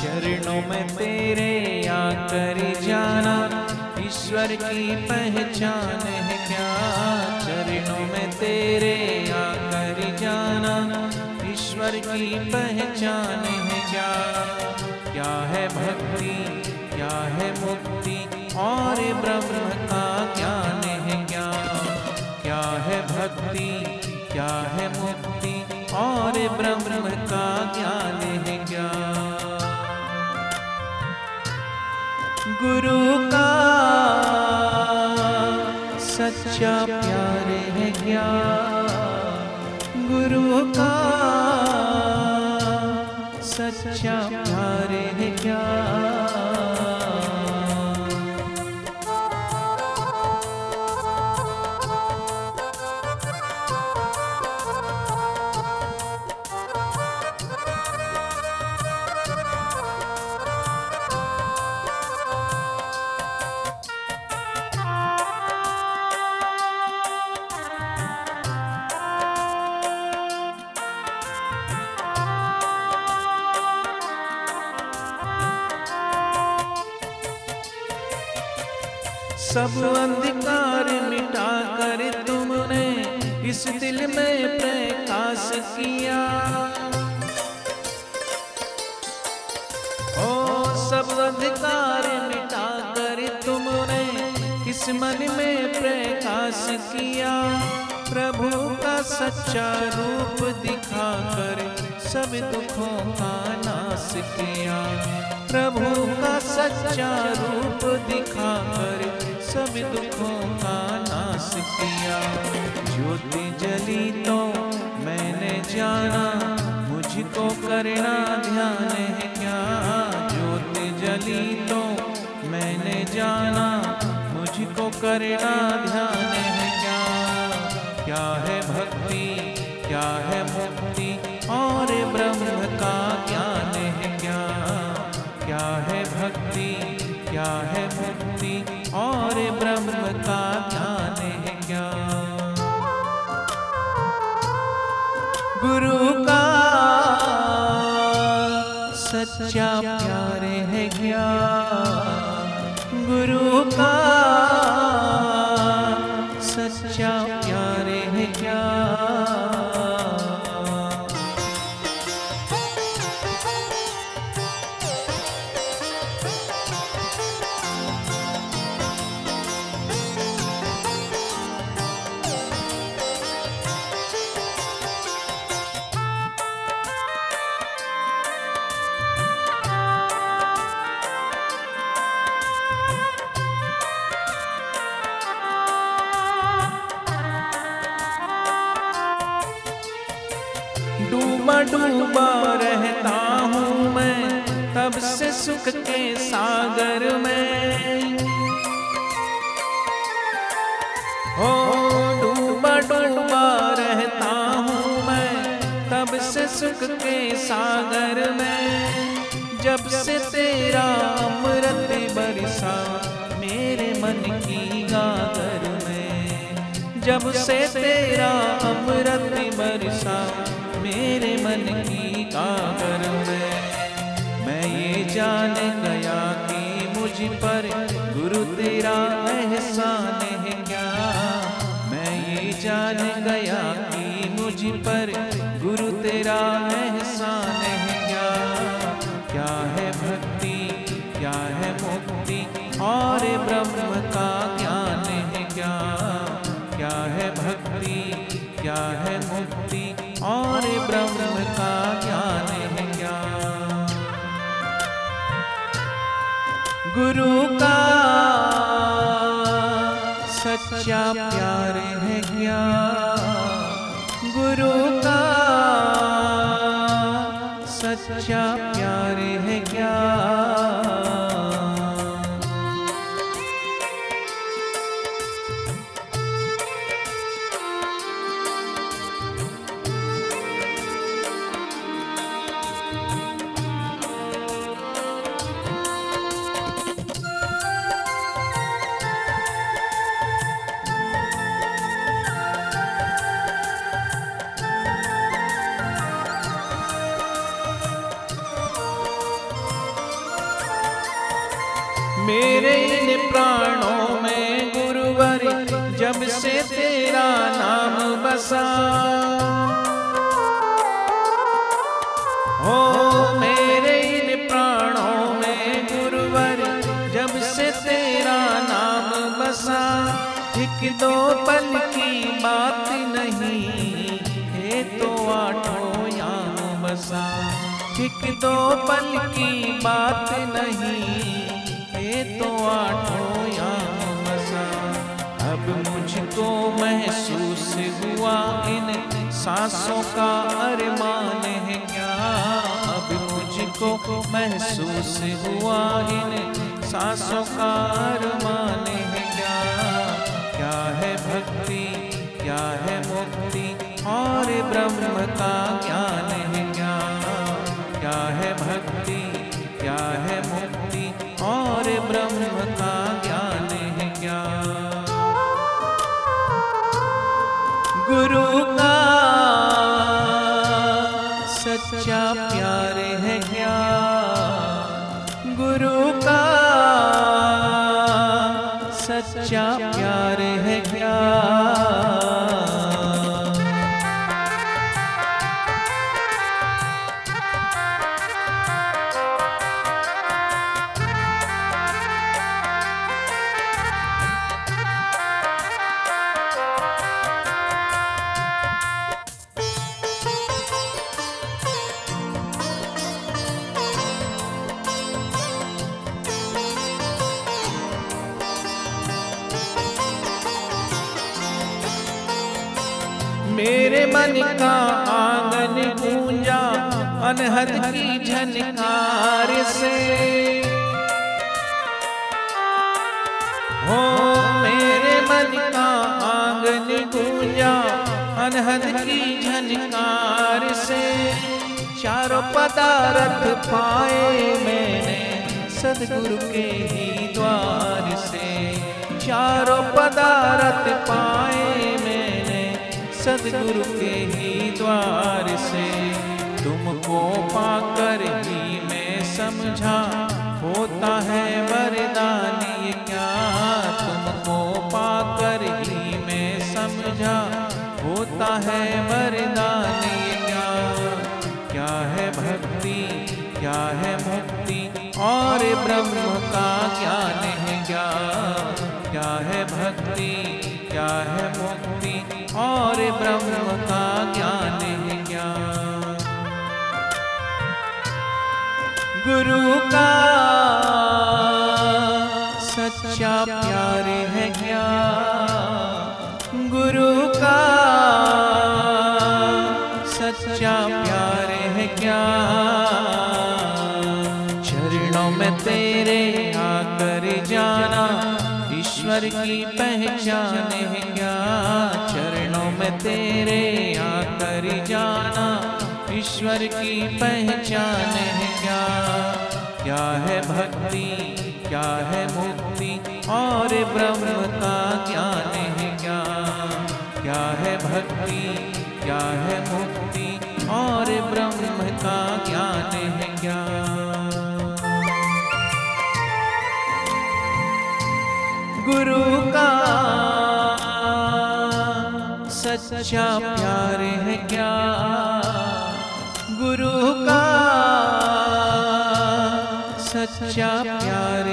चरणों में तेरे आकर जाना, ईश्वर की पहचान है क्या? चरणों में तेरे आकर जाना, ईश्वर की पहचान है क्या? क्या है भक्ति? क्या है मुक्ति? और ब्रह्म का ज्ञान है क्या? क्या है भक्ति? क्या है मुक्ति? और ब्रह्म का ज्ञान सच्चा प्यार है क्या? गुरु का सब अंधकार मिटा कर तुमने इस दिल में प्रकाश किया। ओ, सब अंधकार मिटा कर तुमने इस मन में प्रकाश किया। प्रभु का सच्चा रूप दिखाकर सब दुखों का नाश किया। प्रभु का सच्चा रूप दिखाकर सब दुखों का नाश किया। ज्योति जली तो मैंने जाना, मुझको करना ध्यान है क्या? ज्योति जली तो मैंने जाना, मुझको करना ध्यान है क्या? क्या है भक्ति, क्या है मुक्ति, और ब्रह्म का ज्ञान है क्या? क्या है भक्ति, क्या है ब्रह्म का ज्ञान है क्या गुरु का सच्चा प्यार है क्या? गुरु का डूबा डूबा रहता हूँ मैं, तब से सुख के सागर में। हो डूबा डूबा रहता हूँ मैं, तब से सुख के सागर में। जब से तेरा अमृत बरसा मेरे मन की गागर में, जब से तेरा अमृत बरसा मेरे मन की कागर में। मैं ये जान गया कि मुझ पर गुरु तेरा एहसान है क्या। मैं ये जान गया कि मुझ पर गुरु तेरा एहसान है क्या। क्या है भक्ति, क्या है मुक्ति, और ब्रह्म का ज्ञान है क्या। क्या है भक्ति, क्या है मुक्ति और ब्रह्म का ज्ञान है क्या? गुरु का सच्चा प्यार है क्या? गुरु का सच्चा प्यार है क्या? प्राणों में गुरुवर, जब से तेरा नाम बसा। हो मेरे इन प्राणों में गुरुवर, जब से तेरा नाम बसा। एक दो पल की बात नहीं, है तो आठों याम बसा। एक दो पल की बात नहीं तो आठों बसा अब मुझको महसूस हुआ इन सांसों का अरमान है क्या? अब मुझको महसूस हुआ इन सांसों का अरमान है क्या? क्या है भक्ति? क्या है मुक्ति? और ब्रह्म का ज्ञान है क्या? क्या है भक्ति? ब्रह्म मेरे मन का आँगन गूंजा, अनहद की झनकार से। हो मेरे मन का आँगन गूंजा, अनहद की झनकार से। चारों पदार्थ पाए मैंने सदगुरु के ही द्वार से। चारों पदार्थ सदगुरु के ही द्वार से तुमको पाकर ही मैं समझा, होता है वरदान क्या? तुमको पाकर ही मैं समझा, होता है वरदान क्या? क्या है भक्ति? क्या है मुक्ति? और ब्रह्म का ज्ञान है क्या? क्या है भक्ति? क्या है मुक्ति? और ब्रह्म का ज्ञान है क्या गुरु का सच्चा प्यार है क्या गुरु का सच्चा प्यार है क्या चरणों में तेरे आकर जाना, ईश्वर की पहचान है क्या में तेरे आकर जाना, ईश्वर की पहचान है क्या? क्या है भक्ति? क्या है मुक्ति? और ब्रह्म का ज्ञान है क्या? क्या है भक्ति? क्या है मुक्ति? और ब्रह्म का ज्ञान है क्या? गुरु का सच्चा प्यार है क्या? गुरु का सच्चा प्यार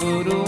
गुरु